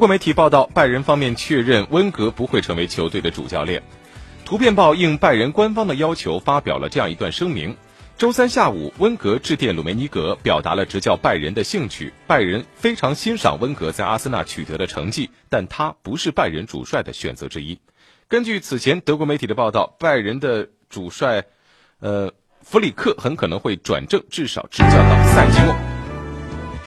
国媒体报道拜仁方面确认温格不会成为球队的主教练。图片报应拜仁官方的要求发表了这样一段声明。周三下午温格致电鲁梅尼格表达了执教拜仁的兴趣。拜仁非常欣赏温格在阿森纳取得的成绩但他不是拜仁主帅的选择之一。根据此前德国媒体的报道拜仁的主帅呃弗里克很可能会转正至少执教到赛季末